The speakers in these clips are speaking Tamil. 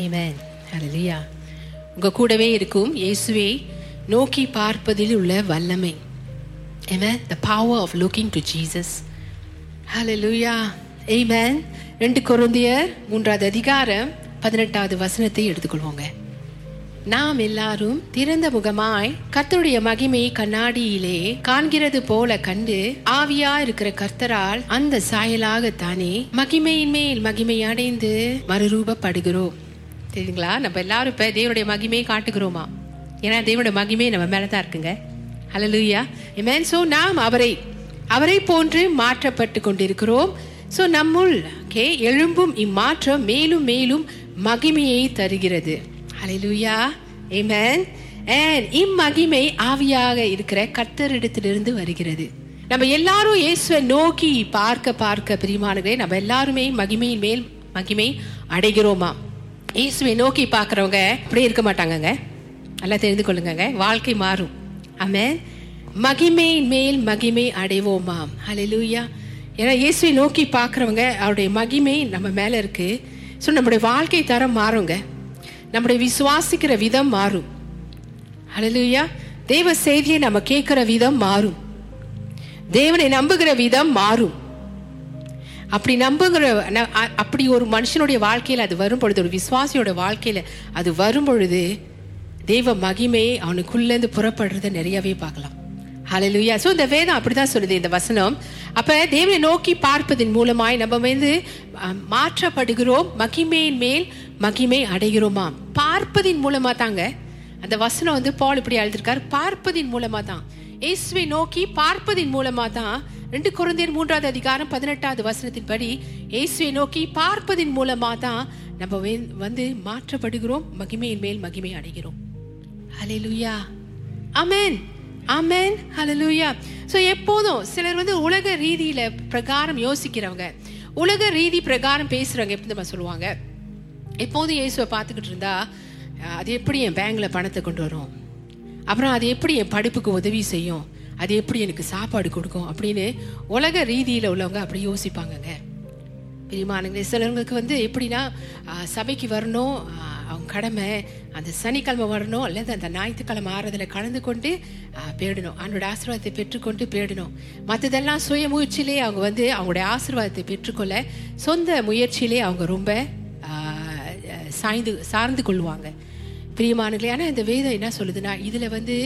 Amen. Hallelujah. உங்க கூடவே இருக்கும் இயேசுவை நோக்கி பார்ப்பதில் உள்ள வல்லமை the The of looking to to Jesus. Hallelujah. Amen. ரெண்டு கொரிந்தியர் மூன்றாவது அதிகாரம் பதினெட்டாவது வசனத்தை எடுத்துக்கொள்வோங்க நாம் எல்லாரும் திறந்த முகமாய் கர்த்தருடைய மகிமை கண்ணாடியிலே காண்கிறது போல கண்டு ஆவியா இருக்கிற கர்த்தரால் அந்த சாயலாகத்தானே மகிமையின் மேல் மகிமை அடைந்து மறுரூபப்படுகிறோம் தெரியுங்களா நம்ம எல்லாரும் இப்போ தேவனுடைய மகிமையை காட்டுகிறோமா? ஏன்னா தேவனுடைய மகிமை நம்ம மேலே தான் இருக்குங்க. அலலுயா மேன் ஸோ நாம் அவரை அவரை போன்று மாற்றப்பட்டு கொண்டிருக்கிறோம். ஸோ நம்முள் ஓகே எழும்பும் இம்மாற்றம் மேலும் மேலும் மகிமையை தருகிறது. ஹalleluya amen. And இம்மகிமை ஆவியாக இருக்கிற கர்த்தரிடத்திலிருந்து வருகிறது. நம்ம எல்லாரும் இயேசுவை நோக்கி பார்க்க பார்க்க பிரியமானவர்களே நம்ம எல்லாருமே மகிமையின் மேல் மகிமை அடைகிறோமா? இயேசுவை நோக்கி பார்க்குறவங்க அப்படியே இருக்க மாட்டாங்கங்க. நல்லா தெரிந்து கொள்ளுங்க வாழ்க்கை மாறும். ஆமே மகிமை மேல் மகிமை அடைவோமாம். ஹalleluya ஏன்னா இயேசுவை நோக்கி பார்க்குறவங்க அவருடைய மகிமை நம்ம மேலே இருக்கு. ஸோ நம்முடைய வாழ்க்கை தரம் மாறுங்க. நம்முடைய விசுவாசிக்கிற விதம் மாறும். அழலுயா தேவ செய்தியை நம்ம கேட்குற விதம் மாறும். தேவனை நம்புகிற விதம் மாறும். அப்படி நம்புகிற அப்படி ஒரு மனுஷனுடைய வாழ்க்கையில் அது வரும் பொழுது ஒரு விசுவாசியோட வாழ்க்கையில் அது வரும் பொழுது தெய்வ மகிமை அவனுக்குள்ளேருந்து புறப்படுறத நிறையவே பார்க்கலாம். ஹலலுயா ஸோ இந்த வேதம் அப்படிதான் சொல்லுது இந்த வசனம். அப்போ தேவனை நோக்கி பார்ப்பதன் மூலமாய் நம்ம வந்து மாற்றப்படுகிறோம் மகிமையின் மேல் மகிமை அடைகிறோமாம். பார்ப்பதின் மூலமா தாங்க அந்த வசனம் வந்து பால் இப்படி எழுதிருக்காரு பார்ப்பதின் மூலமா தான். இயேசுவை நோக்கி பார்ப்பதின் மூலமா தான் ரெண்டு குழந்தையர் மூன்றாவது அதிகாரம் பதினெட்டாவது வசனத்தின்படி இயேசுவை நோக்கி பார்ப்பதின் மூலமா தான் நம்ம வந்து மாற்றப்படுகிறோம் மகிமையின் மேல் மகிமை அடைகிறோம். ஹலெலுயா அமேன் அமேன் ஹalleluya ஸோ எப்போதும் சிலர் வந்து உலக ரீதியில பிரகாரம் யோசிக்கிறவங்க. உலக ரீதி பிரகாரம் பேசுறவங்க எப்படி நம்ம சொல்லுவாங்க? எப்போதும் இயேசுவை பார்த்துக்கிட்டு இருந்தா அது எப்படி என் பேங்க்ல பணத்தை கொண்டு வரும்? அப்புறம் அது எப்படி என் படிப்புக்கு உதவி செய்யும்? அது எப்படி எனக்கு சாப்பாடு கொடுக்கும் அப்படின்னு உலக ரீதியில் உள்ளவங்க அப்படி யோசிப்பாங்கங்க. பிரியமானங்களே சிலவங்களுக்கு வந்து எப்படின்னா சபைக்கு வரணும் அவங்க கடமை அந்த சனிக்கிழமை வரணும் அல்லது அந்த ஞாயிற்றுக்கிழமை ஆறுதல கலந்து கொண்டு போயிடணும் அவனோட ஆசீர்வாதத்தை பெற்றுக்கொண்டு போயிடணும் மற்றதெல்லாம் சுய முயற்சியிலே அவங்க வந்து அவங்களுடைய ஆசீர்வாதத்தை பெற்றுக்கொள்ள சொந்த முயற்சியிலே அவங்க ரொம்ப சாய்ந்து சார்ந்து கொள்வாங்க. பிரியமானங்களே ஆனால் இந்த வேதம் என்ன சொல்லுதுன்னா இதில் வந்து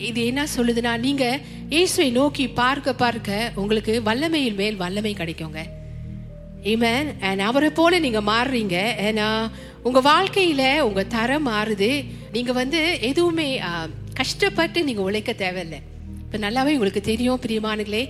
இது என்ன சொல்லுதுன்னா நீங்க இயேசுவை நோக்கி பார்க்க பார்க்க உங்களுக்கு வல்லமையின் மேல் வல்லமை கிடைக்குங்க. இமன் அவரை போல நீங்க மாறுறீங்க. ஏன்னா உங்க வாழ்க்கையில உங்க தரம் மாறுது. நீங்க வந்து எதுவுமே கஷ்டப்பட்டு நீங்க உழைக்க தேவையில்லை. இப்ப நல்லாவே உங்களுக்கு தெரியும் பிரியமானங்களே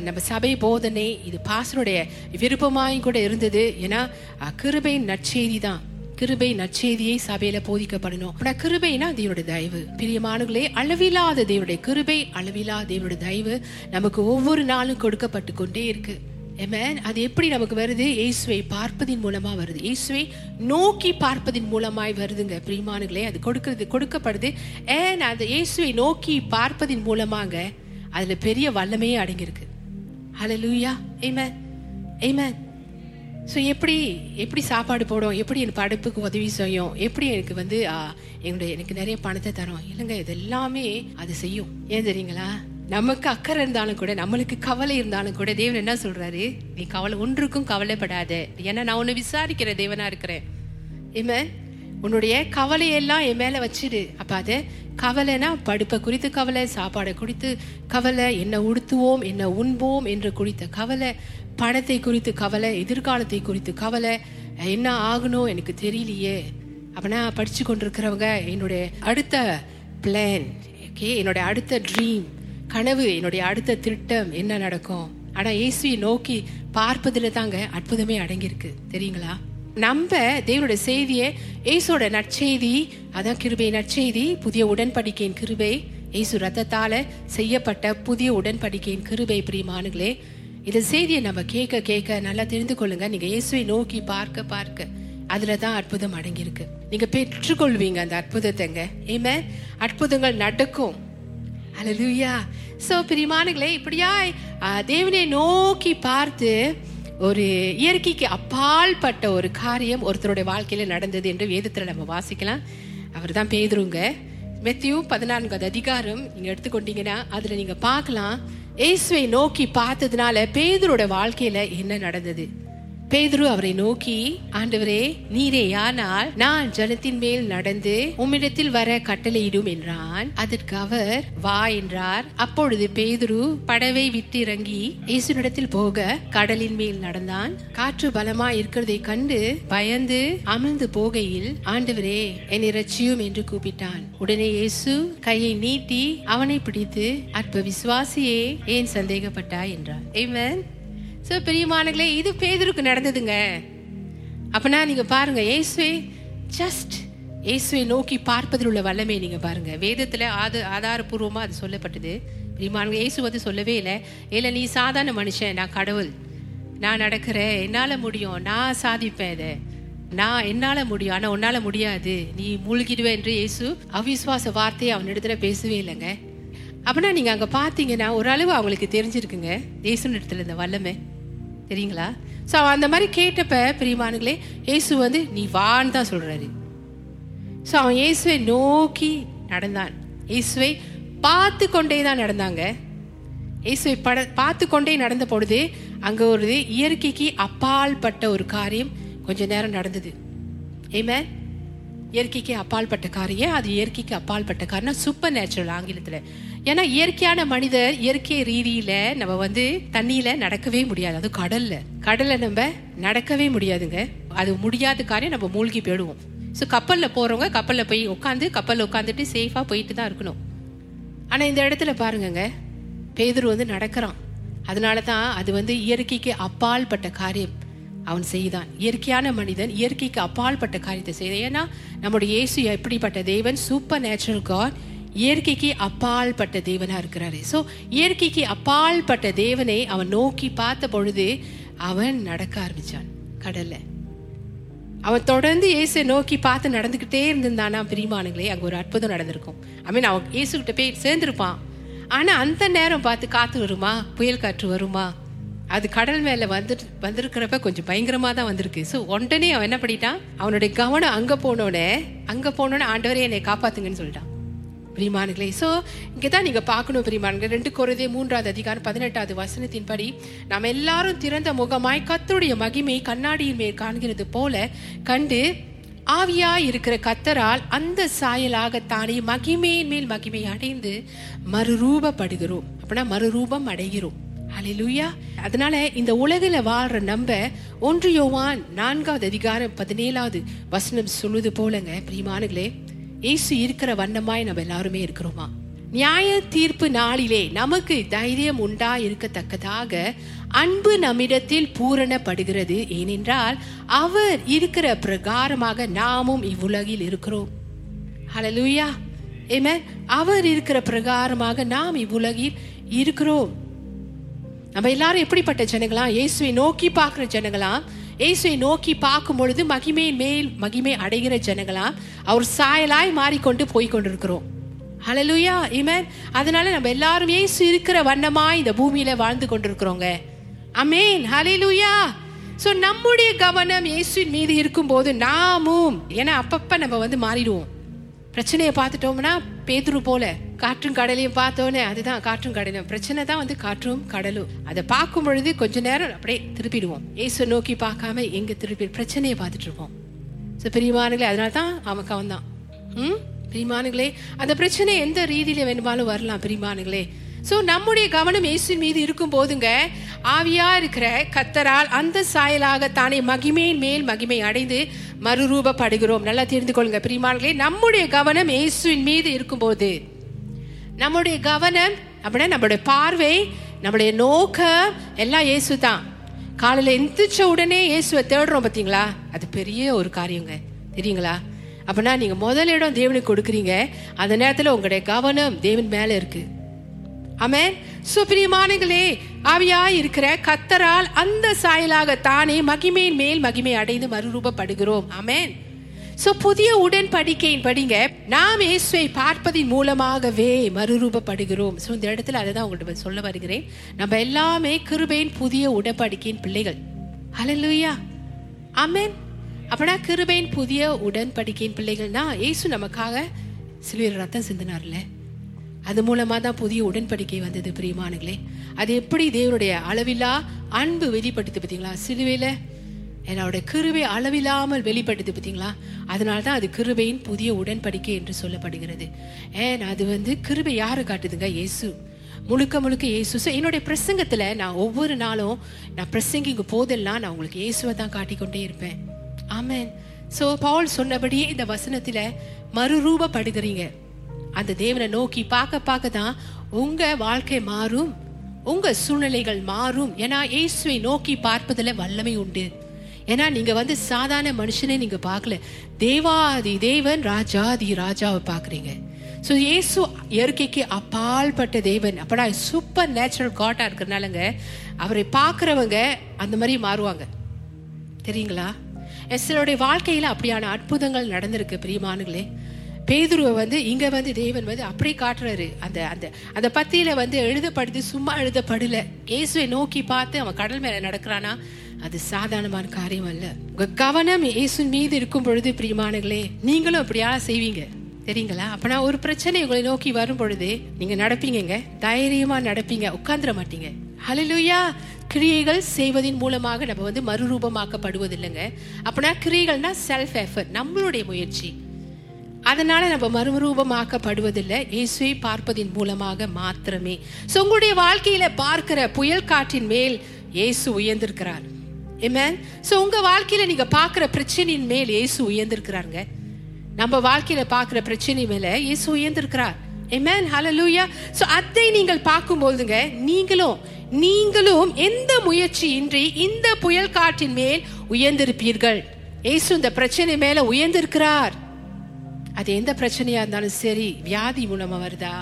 நம்ம சபை போதனை இது பாசனுடைய விருப்பமாயும் கூட இருந்தது. ஏன்னா ஆ, கிருபையின் நற்செய்தி தான். கிருபை நற்செய்தியை சபையில போதிக்கப்படணும். ஆனா கிருபைனா தேவனுடைய தயவு. பிரியமானங்களே அளவில்லாத தேவனுடைய கிருபை அளவில்லாத தேவனுடைய தயவு நமக்கு ஒவ்வொரு நாளும் கொடுக்கப்பட்டு கொண்டே இருக்கு. Amen. அது எப்படி நமக்கு வருது? இயேசுவை பார்ப்பதின் மூலமா வருது. இயேசுவை நோக்கி பார்ப்பதின் மூலமாய் வருதுங்க. பிரியமானுங்களே அது கொடுக்கிறது கொடுக்கப்படுது. ஏன் அந்த இயேசுவை நோக்கி பார்ப்பதின் மூலமாங்க அதுல பெரிய வல்லமையே அடங்கியிருக்கு. ஹலோ லூயா amen. Amen. ஸோ எப்படி எப்படி சாப்பாடு போடும்? எப்படி என் படைப்புக்கு உதவி செய்யும்? எப்படி எனக்கு வந்து ஆ, என்னுடைய எனக்கு நிறைய பணத்தை தரும்? இல்லைங்க இது எல்லாமே அது செய்யும். ஏன் தெரியுங்களா? நமக்கு அக்கறை இருந்தாலும் கூட நம்மளுக்கு கவலை இருந்தாலும் கூட தேவன் என்ன சொல்றாரு? நீ கவலை ஒன்றுக்கும் கவலைப்படாத. ஏன்னா நான் உன்னை விசாரிக்கிற தேவனா இருக்கிறேன். Amen. உன்னுடைய கவலையெல்லாம் என் மேலே வச்சிடு அப்போ அது கவலைனா படுப்பை குறித்து கவலை சாப்பாடை குறித்து கவலை என்ன உடுத்துவோம் என்ன உண்போம் என்று குறித்த கவலை பணத்தை குறித்து கவலை எதிர்காலத்தை குறித்து கவலை என்ன ஆகணும் எனக்கு தெரியலையே. அப்படின்னா படித்து கொண்டிருக்கிறவங்க என்னுடைய அடுத்த பிளான் ஓகே என்னுடைய அடுத்த ட்ரீம் கனவு என்னுடைய அடுத்த திட்டம் என்ன நடக்கும்? ஆனால் இயேசுவை நோக்கி பார்ப்பதில் தாங்க அற்புதமே அடங்கியிருக்கு. தெரியுங்களா? நம்ம தேவனுடைய செய்தியை ஏசோட நற்செய்தி அதான் கிருபை நற்செய்தி புதிய உடன்படிக்கையின் கிருபை ஏசு ரத்தத்தால செய்யப்பட்ட புதிய உடன்படிக்கையின் கிருபை பிரியமானுங்களே இந்த செய்தியை நம்ம கேட்க கேட்க நல்லா தெரிந்து கொள்ளுங்க. நீங்க இயேசுவை நோக்கி பார்க்க பார்க்க அதுல தான் அற்புதம் அடங்கியிருக்கு. நீங்க பெற்றுக்கொள்வீங்க அந்த அற்புதத்தைங்க. ஏமே அற்புதங்கள் நடக்கும். ஹalleluya சோ பிரியமானுங்களே இப்படியா தேவனை நோக்கி பார்த்து ஒரு இயற்கைக்கு அப்பால் பட்ட ஒரு காரியம் ஒருத்தருடைய வாழ்க்கையில நடந்தது என்று வேதத்துல நம்ம வாசிக்கலாம். அவர் தான் பேதுருங்க. மெத்தியூ பதினான்காவது அதிகாரம் நீங்க எடுத்துக்கொண்டீங்கன்னா அதுல நீங்க பார்க்கலாம். இயேசுவை நோக்கி பார்த்ததுனால பேதுருடைய வாழ்க்கையில என்ன நடந்தது? பேதுரு அவரை நோக்கி ஆண்டவரே நீரே ஆனால் நான் ஜனத்தின் மேல் நடந்து உம்மிடத்தில் வர கட்டளையிடும் என்றான். அதற்கு அவர் வா என்றார். அப்பொழுது பேதுரு படவை விட்டு இறங்கி இயேசுனிடத்தில் போக கடலின் மேல் நடந்தான். காற்று பலமா இருக்கிறதை கண்டு பயந்து அமிழ்ந்து போகையில் ஆண்டவரே என்னை ரட்சியும் என்று கூப்பிட்டான். உடனே இயேசு கையை நீட்டி அவனை பிடித்து அற்ப விசுவாசியே ஏன் சந்தேகப்பட்டாய்? என்றார். ஸோ சோ பிரியமானங்களே இது பேதருக்கு நடந்ததுங்க. அப்பனா நீங்க பாருங்க இயேசுவை ஜஸ்ட் இயேசுவை நோக்கி பார்ப்பதில் உள்ள வல்லமை நீங்க பாருங்க. வேதத்துல ஆது ஆதாரபூர்வமா அது சொல்லப்பட்டது. பிரியமானங்க இயேசு வந்து சொல்லவே இல்லை. இல்லை நீ சாதாரண மனுஷன் நான் கடவுள். நான் நடக்கிறேன் என்னால முடியும். நான் சாதிப்பேன் இதை. நான் என்னால முடியும். ஆனா உன்னால முடியாது. நீ மூழ்கிடுவேன் என்று இயேசு அவிஸ்வாச வார்த்தையை அவனிடத்துல பேசவே இல்லைங்க. அப்படின்னா நீங்க அங்க பாத்தீங்கன்னா ஓரளவு அவங்களுக்கு தெரிஞ்சிருக்குங்க. இயேசுன்னு இடத்துல இந்த வல்லமை. தெரியுங்களா? ஸோ அந்த மாதிரி கேட்டப்ப பிரியமானுங்களே இயேசு வந்து நீ வான்னு தான் சொல்றாரு. ஸோ அவன் இயேசுவை நோக்கி நடந்தான். இயேசுவை பார்த்து கொண்டே தான் நடந்தாங்க. இயேசுவை பட பார்த்து கொண்டே நடந்த பொழுது அங்கே ஒரு இயற்கைக்கு அப்பால் பட்ட ஒரு காரியம் கொஞ்ச நேரம் நடந்தது. ஏமே இயற்கைக்கு அப்பால்பட்ட காரியம் அது இயற்கைக்கு அப்பால்பட்ட காரணம் சூப்பர் நேச்சுரல் ஆங்கிலத்தில். ஏன்னா இயற்கையான மனிதர் இயற்கை ரீதியில் நம்ம வந்து தண்ணியில் நடக்கவே முடியாது. அது கடலில். கடலில் நம்ம நடக்கவே முடியாதுங்க. அது முடியாத காரியம் நம்ம மூழ்கி போயிடுவோம். ஸோ கப்பலில் போகிறவங்க கப்பலில் போய் உட்காந்து கப்பலில் உட்காந்துட்டு சேஃபாக போயிட்டு தான் இருக்கணும். ஆனால் இந்த இடத்துல பாருங்கங்க பேதர் வந்து நடக்கிறான். அதனால தான் அது வந்து இயற்கைக்கு அப்பால்பட்ட காரியம். அவன் செய்தான். இயற்கையான மனிதன் இயற்கைக்கு அப்பால்பட்ட காரியத்தை செய்தான். ஏன்னா நம்முடைய இயேசு எப்படிப்பட்ட தேவன்? சூப்பர் நேச்சுரல் காட் இயற்கைக்கு அப்பால் பட்ட தேவனா இருக்கிறாரு. ஸோ இயற்கைக்கு அப்பால் பட்ட தேவனை அவன் நோக்கி பார்த்த பொழுது அவன் நடக்க ஆரம்பிச்சான். கடல்ல. அவன் தொடர்ந்து இயேசை நோக்கி பார்த்து நடந்துகிட்டே இருந்திருந்தானா பிரிமானங்களே அங்க ஒரு அற்புதம் நடந்திருக்கும். ஐ மீன் அவன் இயேசுகிட்ட போய் சேர்ந்திருப்பான். ஆனா அந்த நேரம் பார்த்து காத்து வருமா? புயல் காற்று வருமா? அது கடல் மேலே வந்துட்டு வந்திருக்கிறப்ப கொஞ்சம் பயங்கரமாக தான் வந்திருக்கு. ஸோ உடனே அவன் என்ன பண்ணிட்டான்? அவனுடைய கவனம் அங்கே போனோடனே அங்கே போனோடனே ஆண்டவரே என்னை காப்பாத்துங்கன்னு சொல்லிட்டான். பிரிமானுகளே ஸோ இங்கே தான் நீங்கள் பார்க்கணும் பிரிமானுங்க ரெண்டு குறைதே மூன்றாவது அதிகாரம் பதினெட்டாவது வசனத்தின்படி நாம் எல்லாரும் திறந்த முகமாய் கத்தருடைய மகிமை கண்ணாடியின் மேல் காண்கிறது போல கண்டு ஆவியாய் இருக்கிற கத்தரால் அந்த சாயலாக தானே மகிமையின் மேல் மகிமை அடைந்து மறுரூபப்படுகிறோம். அப்படின்னா மறுரூபம் அடைகிறோம். ஹalleluya அதனால இந்த உலகில வாழ்ற நம்ம ஒன்று யோவான் நான்காவது அதிகாரம் பதினேழாவது வசனம் சொல்லுவது போலங்க. பிரியமானுகளே இயேசு இருக்கிற வண்ணமாய் நம்ம எல்லாருமே இருக்கிறோமா? நியாய தீர்ப்பு நாளிலே நமக்கு தைரியம் உண்டா இருக்கத்தக்கதாக அன்பு நம்மிடத்தில் பூரணப்படுகிறது. ஏனென்றால் அவர் இருக்கிற பிரகாரமாக நாமும் இவ்வுலகில் இருக்கிறோம். ஹalleluya ஆமென் அவர் இருக்கிற பிரகாரமாக நாம் இவ்வுலகில் இருக்கிறோம். நம்ம எல்லாரும் எப்படிப்பட்ட ஜனங்களா? இயேசுவை நோக்கி பார்க்குற ஜனங்களா? இயேசுவை நோக்கி பார்க்கும் பொழுது மகிமையின் மேல் மகிமை அடைகிற ஜனங்களா? அவர் சாயலாய் மாறிக்கொண்டு போய் கொண்டிருக்கிறோம் ஹalleluya ஆமென் அதனால நம்ம எல்லாரும் இயேசு இருக்கிற வண்ணமாய் இந்த பூமியில வாழ்ந்து கொண்டிருக்கிறோங்க. அமேன் ஹalleluya சோ நம்முடைய கவனம் இயேசுவின் மீது இருக்கும்போது நாமும் ஏன்னா அப்பப்ப நம்ம வந்து மாறிடுவோம். பிரச்சனையை பார்த்துட்டோம்னா பேதுரு போல. காற்றும் கடலையும் பார்த்தோன்னே அதுதான் காற்றும் கடலும். பிரச்சனை தான் வந்து காற்றும் கடலும். அதை பார்க்கும் பொழுது கொஞ்ச நேரம் அப்படியே திருப்பிடுவோம். ஏசு நோக்கி பார்க்காம எங்க திருப்பி பிரச்சனையை பார்த்துட்டு இருப்போம். ஸோ பிரியமானங்களே அதனால தான் அவனுக்கு அவன் தான். ம்? பிரியமானுங்களே அந்த பிரச்சனை எந்த ரீதியில வேணுமாலும் வரலாம் பிரியமானுங்களே ஸோ நம்முடைய கவனம் இயேசுவின் மீது இருக்கும் போதுங்க ஆவியா இருக்கிற கத்தரால் அந்த சாயலாக தானே மகிமையின் மேல் மகிமை அடைந்து மறுரூபப்படுகிறோம். நல்லா தெரிந்து கொள்ளுங்க பிரியமானங்களே நம்முடைய கவனம் இயேசுவின் மீது இருக்கும்போது நம்முடைய கவனம் அப்படின்னா நம்மளுடைய பார்வை நம்மளுடைய நோக்கம் எல்லாம் இயேசு தான் காலையில எந்திரிச்ச உடனே இயேசுவை தேடுறோம் பார்த்தீங்களா? அது பெரிய ஒரு காரியங்க. தெரியுங்களா? அப்படின்னா நீங்க முதல் இடம் தேவனுக்கு கொடுக்குறீங்க. அந்த நேரத்துல உங்களுடைய கவனம் தேவன் மேல இருக்கு. ஆமே சுப்பிரியமானங்களே ஆவியா இருக்கிற கத்தரால் அந்த சாயலாக தானே மகிமையின் மேல் மகிமை அடைந்து மறுரூபப்படுகிறோம். அமேன் சோ புதிய உடன்படிக்கையின் படிங்க. நாம் இயேசுவை பார்ப்பதின் மூலமாகவே மறுரூபப்படுகிறோம். சோ இந்த இடத்துல அதை தான் உங்கள்கிட்ட சொல்ல வருகிறேன். நம்ம எல்லாமே கிருபையின் புதிய உடன்படிக்கையின் பிள்ளைகள். ஹalleluya அமேன் அப்பனா கிருபையின் புதிய உடன்படிக்கையின் பிள்ளைகள்னா இயேசு நமக்காக சிலுவையில் ரத்தம் சிந்தினார்ல. அது மூலமா தான் புதிய உடன்படிக்கை வந்தது பிரியமானங்களே அது எப்படி தேவனுடைய அளவில்லா அன்பு வெளிப்படுத்து பார்த்தீங்களா சிலுவையில என்னோட கிருபை அளவில்லாமல் வெளிப்படுது பார்த்தீங்களா? அதனால தான் அது கிருபையின் புதிய உடன்படிக்கை என்று சொல்லப்படுகிறது. ஏன்? அது வந்து கிருபை யாரு காட்டுதுங்க? இயேசு. முழுக்க முழுக்க இயேசு. ஸோ என்னுடைய பிரசங்கத்துல நான் ஒவ்வொரு நாளும் நான் பிரசங்கிங்க போதெல்லாம் நான் உங்களுக்கு இயேசுவை தான் காட்டிக்கொண்டே இருப்பேன். ஆமேன். ஸோ பவுல் சொன்னபடியே இந்த வசனத்துல மறுரூபப்படுகிறீங்க. அந்த தேவனை நோக்கி பார்க்க பார்க்க தான் உங்க வாழ்க்கை மாறும் உங்க சூழ்நிலைகள் மாறும். ஏன்னா இயேசுவை நோக்கி பார்ப்பதில் வல்லமை உண்டு. ஏன்னா நீங்க வந்து சாதாரண மனுஷனே நீங்க பார்க்கல. தேவாதி தேவன் ராஜாதி ராஜாவை பார்க்குறீங்க. ஸோ இயேசு இயற்கைக்கு அப்பால்பட்ட தேவன். அப்படா சூப்பர் நேச்சுரல் காட்டா இருக்கிறனாலங்க அவரை பார்க்குறவங்க அந்த மாதிரி மாறுவாங்க. தெரியுங்களா? எஸ்தருடைய வாழ்க்கையில அப்படியான அற்புதங்கள் நடந்திருக்கு பிரியமானுங்களே பேதுருவை வந்து இங்க வந்து தேவன் வந்து அப்படியே காட்டுறாரு. அந்த அந்த அந்த பத்தியில வந்து எழுதப்படுது சும்மா எழுதப்படல. இயேசுவை நோக்கி பார்த்து அவன் கடல் மேல நடக்கிறானா? அது சாதாரணமான காரியம் அல்ல. உங்க கவனம் இயேசு மீது இருக்கும் பொழுது பிரியமானுங்களே நீங்களும் அப்படியா செய்வீங்க? தெரியுங்களா? அப்பனா ஒரு பிரச்சனை உங்களை நோக்கி வரும் பொழுது நீங்க நடப்பீங்கங்க. தைரியமா நடப்பீங்க. உட்காந்துட மாட்டீங்க. ஹலலுயா கிரியைகள் செய்வதின் மூலமாக நம்ம வந்து மறுரூபமாக்கப்படுவதில்லைங்க. அப்படின்னா கிரியைகள்னா செல்ஃப் எஃபர்ட் நம்மளுடைய முயற்சி. அதனால நம்ம மறுரூபமாக்கப்படுவதில்லை. இயேசுவை பார்ப்பதின் மூலமாக மாத்திரமே. ஸோ உங்களுடைய வாழ்க்கையில பார்க்கிற புயல் காற்றின் மேல் இயேசு உயர்ந்திருக்கிறார். ஸோ சோ உங்க வாழ்க்கையில நீங்க பார்க்கிற பிரச்சனையின் மேல் இயேசு உயர்ந்திருக்கிறாருங்க. நம்ம வாழ்க்கையில பார்க்குற பிரச்சனை மேல இயேசு உயர்ந்திருக்கிறார். Amen. ஹலலூயா ஸோ அதை நீங்கள் பார்க்கும்போதுங்க நீங்களும் நீங்களும் எந்த முயற்சியின்றி இந்த புயல் காற்றின் மேல் உயர்ந்திருப்பீர்கள்? ஏசு இந்த பிரச்சனை மேல உயர்ந்திருக்கிறார். அது எந்த பிரச்சனையா இருந்தாலும் சரி வியாதி மூலமா வருதா?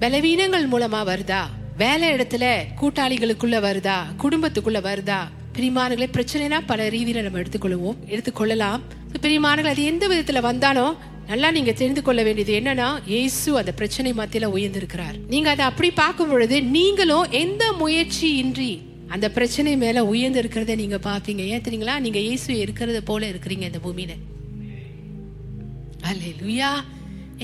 பலவீனங்கள் மூலமா வருதா? வேலை இடத்துல கூட்டாளிகளுக்குள்ள வருதா? குடும்பத்துக்குள்ள வருதா? பிரிமானங்களே பிரச்சனைனா பல ரீதியில நம்ம எடுத்துக்கொள்வோம் எடுத்துக்கொள்ளலாம். பிரிமானங்கள் அது எந்த விதத்துல வந்தாலும் நல்லா நீங்க தெரிந்து கொள்ள வேண்டியது என்னன்னா இயேசு அந்த பிரச்சனை மத்தியில உயர்ந்திருக்கிறார். நீங்க அதை அப்படி பார்க்கும் பொழுது நீங்களும் எந்த முயற்சி இன்றி அந்த பிரச்சனை மேல உயர்ந்து இருக்கிறத நீங்க பாப்பீங்க ஏன் தெரியுங்களா? நீங்க இயேசு இருக்கிறத போல இருக்கிறீங்க இந்த பூமியில. லுயா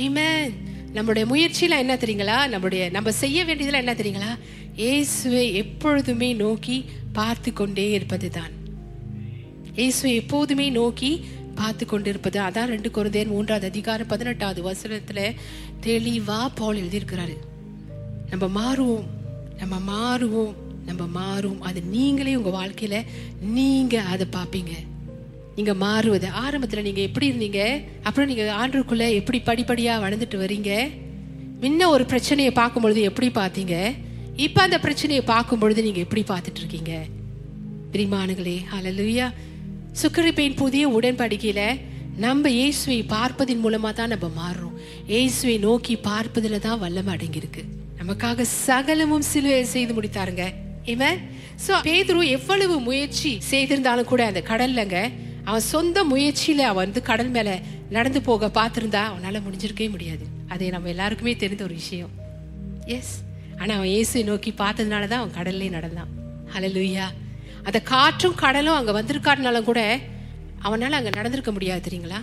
ஆமென் நம்முடைய முயற்சியில என்ன தெரியுங்களா? நம்முடைய நம்ம செய்ய வேண்டியதுல என்ன தெரியுங்களா? இயேசுவை எப்பொழுதுமே நோக்கி பார்த்து கொண்டே இருப்பது தான் இயேசுவை எப்போதுமே நோக்கி பார்த்து கொண்டிருப்பது அதான் ரெண்டு குழந்தையர் மூன்றாவது அதிகாரம் பதினெட்டாவது வசனத்துல தெளிவா போல் எழுதியிருக்கிறாரு. நம்ம மாறுவோம் நம்ம மாறுவோம் நம்ம மாறுவோம். அது நீங்களே உங்க வாழ்க்கையில நீங்க அதை பார்ப்பீங்க. நீங்க மாறுவது. ஆரம்பத்துல நீங்க எப்படி இருந்தீங்க? அப்புறம் நீங்க ஆண்டுக்குள்ள எப்படி படிப்படியா வளர்ந்துட்டு வரீங்க? முன்ன ஒரு பிரச்சனையை பார்க்கும் பொழுது எப்படி பார்த்தீங்க? இப்ப அந்த பிரச்சனையை பார்க்கும் பொழுது நீங்க எப்படி பார்த்துட்டு இருக்கீங்க பிரிமானுகளே அலலுயா சுக்கரிப்பையின் புதிய உடன்படிக்கையில நம்ம இயேசுவை பார்ப்பதின் மூலமா தான் நம்ம மாறுறோம். இயேசுவை நோக்கி பார்ப்பதுல தான் வல்லம் அடங்கியிருக்கு. நமக்காக சகலமும் சிலுவை செய்து முடித்தாருங்க. இவன் சோ பேதுரு எவ்வளவு முயற்சி செய்திருந்தாலும் கூட அந்த கடல்லங்க அவன் சொந்த முயற்சியில அவன் வந்து கடல் மேல நடந்து போக பார்த்திருந்தா அவனால முடிஞ்சிருக்கவே முடியாது. அது நம்ம எல்லாருக்குமே தெரிந்த ஒரு விஷயம். எஸ் ஆனால் அவன் இயேசுவை நோக்கி பார்த்ததுனால தான் அவன் கடல்லே நடந்தான். ஹalleluya அந்த காற்றும் கடலும் அங்கே வந்திருக்காருனாலும் கூட அவனால் அங்கே நடந்திருக்க முடியாது தெரியுங்களா?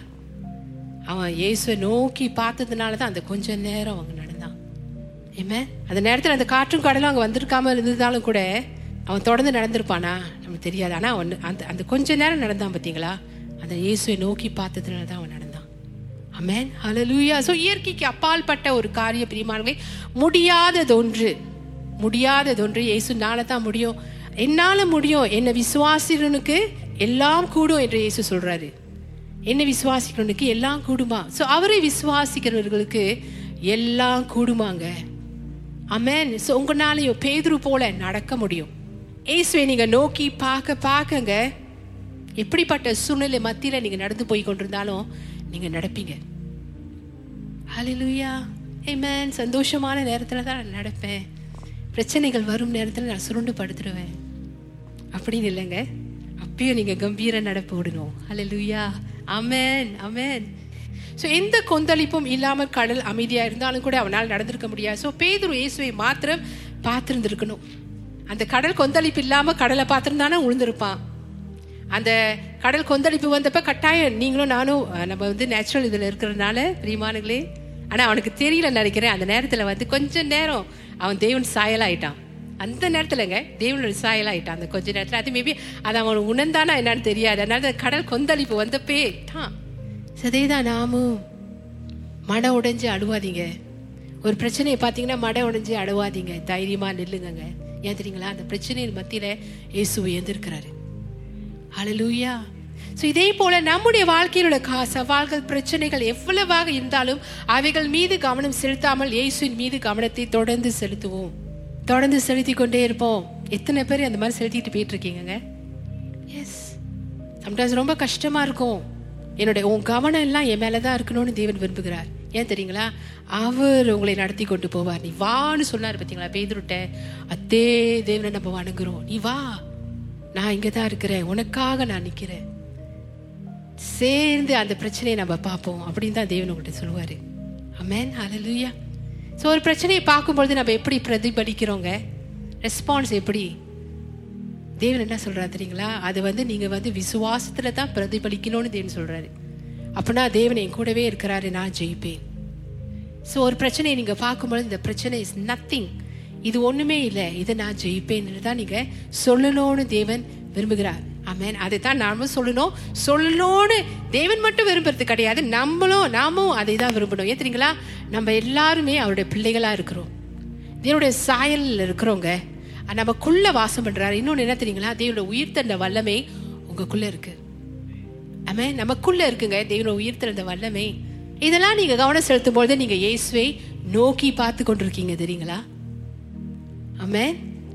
அவன் இயேசுவை நோக்கி பார்த்ததுனால தான் அந்த கொஞ்ச நேரம் அவங்க நடந்தான். ஏமே அந்த நேரத்தில் அந்த காற்றும் கடலும் அங்கே வந்திருக்காம இருந்ததாலும் கூட அவன் தொடர்ந்து நடந்திருப்பானா? நமக்கு தெரியாது. ஆனால் அவன் அந்த அந்த கொஞ்ச நேரம் நடந்தான் பார்த்தீங்களா அந்த இயேசுவை நோக்கி பார்த்ததுனால தான் அவன் நடந்தான். அமேன் ஹலலூயா ஸோ இயற்கைக்கு அப்பால்பட்ட ஒரு காரிய பிரியமானவை முடியாததொன்று முடியாததொன்று இயேசுனால தான் முடியும். என்னால் முடியும்? என்னை விசுவாசிறனுக்கு எல்லாம் கூடும் என்று இயேசு சொல்கிறாரு என்ன விசுவாசிக்கிறவனுக்கு எல்லாம் கூடுமா? ஸோ அவரை விசுவாசிக்கிறவர்களுக்கு எல்லாம் கூடுமாங்க. அமேன் ஸோ உங்களாலையும் பேதுரு போல நடக்க முடியும். ஏசுவை நீங்கள் நோக்கி பார்க்க பார்க்கங்க. எப்படிப்பட்ட சூழ்நிலை மத்தியில் நீங்கள் நடந்து போய் கொண்டிருந்தாலும் நீங்கள் நடப்பீங்க. ஹalleluya ஏமேன் சந்தோஷமான நேரத்தில் தான் நான் நடப்பேன். பிரச்சனைகள் வரும் நேரத்தில் நான் சுருண்டு படுத்துருவேன் அப்படின்னு இல்லைங்க. அப்பயும் நீங்கள் கம்பீர நடப்பு விடணும். ஹalleluya அமேன் அமேன் ஸோ எந்த கொந்தளிப்பும் இல்லாமல் கடல் அமைதியாக இருந்தாலும் கூட அவனால் நடந்திருக்க முடியாது. ஸோ பேதுரு இயேசுவை மாத்திரம் பார்த்துருந்துருக்கணும். அந்த கடல் கொந்தளிப்பு இல்லாமல் கடலை பார்த்துருந்தானே உழுந்திருப்பான். அந்த கடல் கொந்தளிப்பு வந்தப்ப கட்டாயம் நீங்களும் நானும் நம்ம வந்து நேச்சுரல் இதில் இருக்கிறதுனால பிரியமானுங்களே ஆனால் அவனுக்கு தெரியல நினைக்கிறேன். அந்த நேரத்தில் வந்து கொஞ்சம் நேரம் அவன் தேவன் சாயலாயிட்டான். அந்த நேரத்துலங்க தேவனோட சாயலாயிட்டான். அந்த கொஞ்ச நேரத்தில். அது மேபி அது அவன் உணர்ந்தானா என்னன்னு தெரியாது. அதனால அந்த கடல் கொந்தளிப்பு வந்தப்பே தான் சதேதான் நாமும் மன உடைஞ்சு அழுவாதீங்க. ஒரு பிரச்சனையை பார்த்தீங்கன்னா மட உடைஞ்சு அழுவாதீங்க. தைரியமாக நில்லுங்கங்க. ஏன் தெரியுங்களா? அந்த பிரச்சனையின் மத்தியில் இயேசு எழுந்திருக்கிறாரு அழலூயா ஸோ இதே போல நம்முடைய வாழ்க்கையில் உள்ள கா- சவால்கள் பிரச்சனைகள் எவ்வளவாக இருந்தாலும் அவைகள் மீது கவனம் செலுத்தாமல் இயேசுவின் மீது கவனத்தை தொடர்ந்து செலுத்துவோம். தொடர்ந்து செலுத்தி கொண்டே இருப்போம். எத்தனை பேர் அந்த மாதிரி செலுத்திட்டு போயிட்டு இருக்கீங்க எஸ் சம்டைம்ஸ் ரொம்ப கஷ்டமா இருக்கும். என்னுடைய உன் கவனம் எல்லாம் என் மேலே தான் இருக்கணும்னு தேவன் விரும்புகிறார். ஏன் தெரியுங்களா? அவர் உங்களை நடத்தி கொண்டு போவார். நீ வான்னு சொன்னார் பார்த்தீங்களா பேதுருட்ட? அதே தேவனை நம்ம வணங்குறோம். நீ வா. நான் இங்கே தான் இருக்கிறேன். உனக்காக நான் நிற்கிறேன் சேர்ந்து அந்த பிரச்சனையை நம்ம பார்ப்போம் அப்படின்னு தான் தேவன் உங்கள்கிட்ட சொல்லுவார். அமேன் ஹalleluya ஸோ ஒரு பிரச்சனையை பார்க்கும்பொழுது நம்ம எப்படி பிரதிபலிக்கிறோங்க? ரெஸ்பான்ஸ் எப்படி? தேவன் என்ன சொல்கிறார் தெரியுங்களா? அது வந்து நீங்கள் வந்து விசுவாசத்தில் தான் பிரதிபலிக்கணும்னு தேவன் சொல்கிறாரு அப்படின்னா தேவன் என் கூடவே இருக்கிறாரு நான் ஜெயிப்பேன். ஸோ ஒரு பிரச்சனையை நீங்கள் பார்க்கும்பொழுது இந்த பிரச்சனை இஸ் நத்திங் இது ஒன்றுமே இல்லை. இதை நான் ஜெயிப்பேன்னு தான் நீங்கள் சொல்லணும்னு தேவன் விரும்புகிறார். அமேன் அதை தான் நாமும் சொல்லணும். சொல்லணும்னு தேவன் மட்டும் விரும்புறது கிடையாது. நம்மளும் நாமும் அதை தான் விரும்பணும். ஏன் தெரியுங்களா? நம்ம எல்லாருமே அவருடைய பிள்ளைகளாக இருக்கிறோம். தேவனுடைய சாயலில் இருக்கிறவங்க நமக்குள்ள வாசம் பண்ணுறாரு இன்னொன்னு என்ன தெரியுங்களா? தேவனுடைய உயிர் தந்த வல்லமை உங்களுக்குள்ள இருக்கு. ஆமே நமக்குள்ள இருக்குங்க தேவனுடைய உயிர் திறந்த வல்லமை. இதெல்லாம் நீங்க கவனம் செலுத்தும் பொழுது நீங்க இயேசுவை நோக்கி பார்த்து கொண்டிருக்கீங்க தெரியுங்களா? ஆமே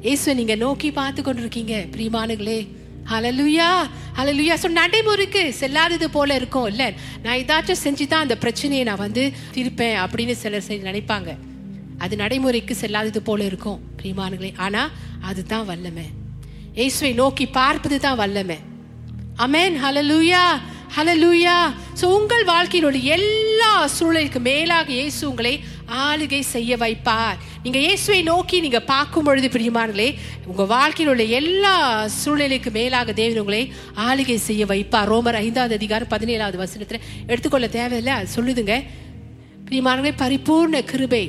இயேசுவை நீங்க நோக்கி பார்த்து கொண்டிருக்கீங்க பிரியமானுங்களே ஹலலுயா ஹலலுயா ஸோ நடைமுறைக்கு செல்லாதது போல இருக்கும். இல்லை நான் ஏதாச்சும் செஞ்சு தான் அந்த பிரச்சனையை நான் வந்து தீர்ப்பேன் அப்படின்னு சிலர் செஞ்சு நினைப்பாங்க. அது நடைமுறைக்கு செல்லாதது போல இருக்கும் பிரியமானுங்களே ஆனால் அதுதான் வல்லமை. இயேசுவை நோக்கி பார்ப்பது தான் வல்லமை. அமேன் ஹalleluya ஹalleluya ஸோ உங்கள் வாழ்க்கையினுடைய எல்லா சூழலுக்கு மேலாக இயேசு உங்களை ஆளுகை செய்ய வைப்பார். நீங்க இயேசுவை நோக்கி நீங்க பார்க்கும் பொழுது பிரியமானங்களே உங்க வாழ்க்கையில் உள்ள எல்லா சூழ்நிலைக்கு மேலாக தேவன் உங்களை ஆளுகை செய்ய வைப்பார். ரோமர் ஐந்தாவது அதிகாரம் பதினேழாவது வசனத்துல எடுத்துக்கொள்ள தேவையில்லை அது சொல்லுதுங்க. பிரியமானங்களே பரிபூர்ண கிருபை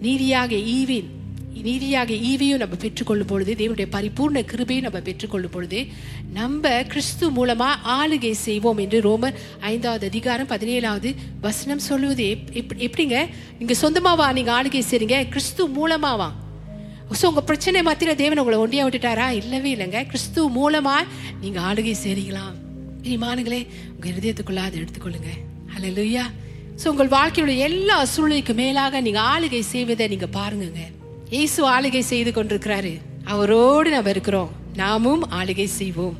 நீதியாக ஈவின் நீதியாக ஈவையும் நம்ம பெற்றுக்கொள்ளும் பொழுது தேவனுடைய பரிபூர்ண கிருபையும் நம்ம பெற்றுக்கொள்ளும் பொழுது நம்ம கிறிஸ்து மூலமா ஆளுகை செய்வோம் என்று ரோமர் ஐந்தாவது அதிகாரம் பதினேழாவது வசனம் சொல்லுவது எப்- எப்- எப்படிங்க? நீங்க சொந்தமாவா? நீங்க ஆளுகை செய்றீங்க? கிறிஸ்து மூலமாவா? ஸோ உங்க பிரச்சனை மாத்திர தேவன் உங்களை ஒண்டியா விட்டுட்டாரா? இல்லவே இல்லைங்க. கிறிஸ்து மூலமா நீங்க ஆளுகை செய்றீங்களாம் பிரியமானுங்களே உங்க இருதயத்துக்குள்ள அதை எடுத்துக்கொள்ளுங்க. லுய்யா ஸோ உங்கள் வாழ்க்கையுடைய எல்லா சூழ்நிலைக்கு மேலாக நீங்க ஆளுகை செய்வதை நீங்க பாருங்கங்க. இயேசு ஆளுகை செய்து கொண்டிருக்கிறாரு. அவரோடு நம்ம இருக்கிறோம். நாமும் ஆளுகை செய்வோம்.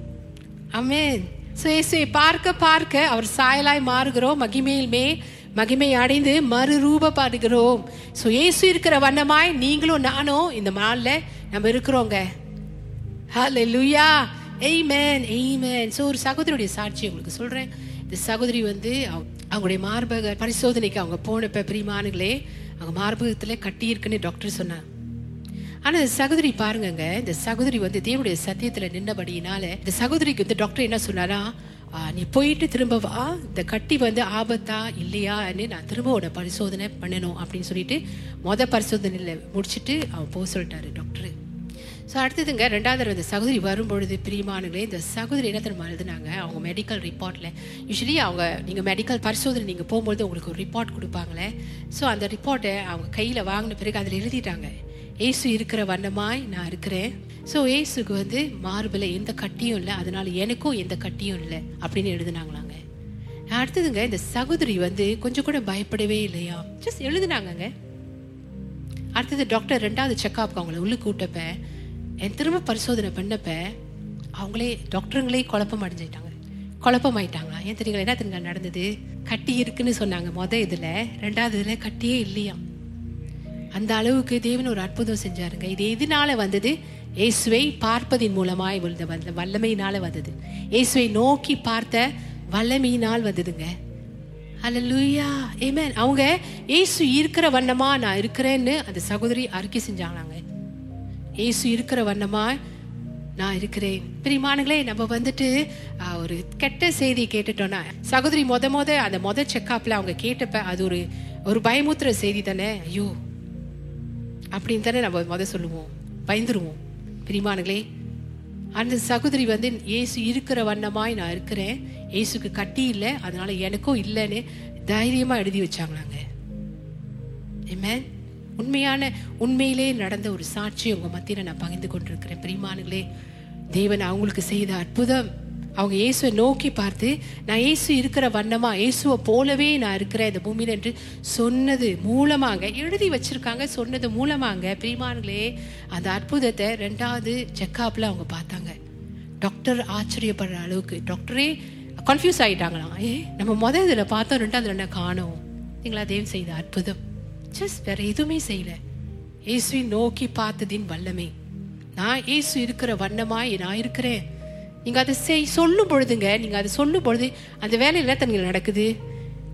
அமேன் ஸோ இயேசுவை பார்க்க பார்க்க அவர் சாயலாய் மாறுகிறோம். மகிமையில் மே மகிமை அடைந்து மறுரூபப்படுகிறோம் ஸோ இயேசு இருக்கிற வண்ணமாய் நீங்களும் நானும் இந்த நாளில் நம்ம இருக்கிறோங்க. ஹalleluya amen. எய்மேன் ஸோ ஒரு சகோதரியுடைய சாட்சி உங்களுக்கு சொல்றேன். இந்த சகோதரி வந்து அவங்களுடைய மார்பக பரிசோதனைக்கு அவங்க போனப்ப பிரிமானுங்களே அவங்க மார்பகத்துல கட்டி இருக்குன்னு டாக்டர் சொன்னாங்க. ஆனா இந்த சகோதரி பாருங்கங்க இந்த சகோதரி வந்து தேவனுடைய சத்தியத்துல நின்றபடியினால இந்த சகோதரிக்கு வந்து டாக்டர் என்ன சொன்னாரா? நீ போயிட்டு திரும்ப வா. இந்த கட்டி வந்து ஆபத்தா இல்லையான்னு நான் திரும்ப உன்னை பரிசோதனை பண்ணணும் அப்படின்னு சொல்லிட்டு மொத பரிசோதனையில முடிச்சுட்டு அவன் போக சொல்லிட்டாரு டாக்டர் ஸோ அடுத்ததுங்க ரெண்டாவது இந்த சகோதரி வரும்பொழுது பிரியமானங்களே இந்த சகோதரி என்ன தெரியுமா எழுதுனாங்க? அவங்க மெடிக்கல் ரிப்போர்ட்டில் யூஸ்வலி அவங்க நீங்கள் மெடிக்கல் பரிசோதனை நீங்கள் போகும்போது உங்களுக்கு ஒரு ரிப்போர்ட் கொடுப்பாங்களே. ஸோ அந்த ரிப்போர்ட்டை அவங்க கையில் வாங்கின பிறகு அதில் எழுதிட்டாங்க. ஏசு இருக்கிற வண்ணமாய் நான் இருக்கிறேன். ஸோ ஏசுக்கு வந்து மார்பில் எந்த கட்டியும் இல்லை அதனால எனக்கும் எந்த கட்டியும் இல்லை அப்படின்னு எழுதுனாங்களாங்க. அடுத்ததுங்க இந்த சகோதரி வந்து கொஞ்சம் கூட பயப்படவே இல்லையா? ஜஸ்ட் எழுதுனாங்கங்க. அடுத்தது டாக்டர் ரெண்டாவது செக்அப் அவங்கள உள்ள கூட்டப்ப என் திரும்ப பரிசோதனை பண்ணப்ப அவங்களே டாக்டருங்களே குழப்பம் அடைஞ்சிட்டாங்க. குழப்பம் ஆயிட்டாங்களா ஏன் தெரியுங்களா? என்ன தெரியுங்க நடந்தது? கட்டி இருக்குன்னு சொன்னாங்க. முத இதில் ரெண்டாவது இதில் கட்டியே இல்லையா? அந்த அளவுக்கு தேவன் ஒரு அற்புதம் செஞ்சாருங்க. இது எதனால வந்தது? இயேசுவை பார்ப்பதின் மூலமாய் வந்த வந்த வல்லமையினால வந்தது. இயேசுவை நோக்கி பார்த்த வல்லமையினால் வந்ததுங்க. ஹalleluya ஆமென் அவங்க இயேசு இருக்கிற வண்ணமா நான் இருக்கிறேன்னு அந்த சகோதரி அறிக்கை செஞ்சாங்களாங்க. இயேசு இருக்கிற வண்ணமா நான் இருக்கிறேன். பிரிமானங்களே நம்ம வந்துட்டு ஒரு கெட்ட செய்தி கேட்டுட்டோம்னா சகோதரி மொத மொத அந்த மொத செக்அப்ல அவங்க கேட்டப்ப அது ஒரு ஒரு பயமுத்துற செய்தி தானே? ஐயோ. அப்படின்னு தானே நம்ம மொதல் சொல்லுவோம். பயந்துருவோம். பிரிமானங்களே அந்த சகோதரி வந்து ஏசு இருக்கிற வண்ணமாய் நான் இருக்கிறேன். இயேசுக்கு கட்டி இல்லை. அதனால எனக்கும் இல்லைன்னு தைரியமாக எழுதி வச்சாங்களாங்க. Amen. உண்மையான உண்மையிலே நடந்த ஒரு சாட்சி உங்கள் மத்தியில் நான் பகிர்ந்து கொண்டிருக்கிறேன். பிரிமானுங்களே தேவன் அவங்களுக்கு செய்த அற்புதம். அவங்க இயேசுவை நோக்கி பார்த்து நான் இயேசு இருக்கிற வண்ணமா இயேசுவை போலவே நான் இருக்கிறேன் இந்த பூமியில் என்று சொன்னது மூலமாங்க எழுதி வச்சிருக்காங்க சொன்னது மூலமாங்க பிரிமான்களே அந்த அற்புதத்தை ரெண்டாவது செக்கப்பில் அவங்க பார்த்தாங்க. டாக்டர் ஆச்சரியப்படுற அளவுக்கு டாக்டரே கன்ஃபியூஸ் ஆகிட்டாங்களாம் ஏ நம்ம முதல் இதில் பார்த்தோம் ரெண்டாவது என்ன காணோம்? நீங்களா தேவன் செய்த அற்புதம். ஜஸ்ட் வேற எதுவுமே செய்யல. இயேசுவை நோக்கி பார்த்ததின் வல்லமை. நான் இயேசு இருக்கிற வண்ணமாய் நான் இருக்கிறேன். நீங்கள் அதை செய் சொல்லும் பொழுதுங்க நீங்கள் அதை சொல்லும் பொழுது அந்த வேலையில் தங்களுக்கு நடக்குது?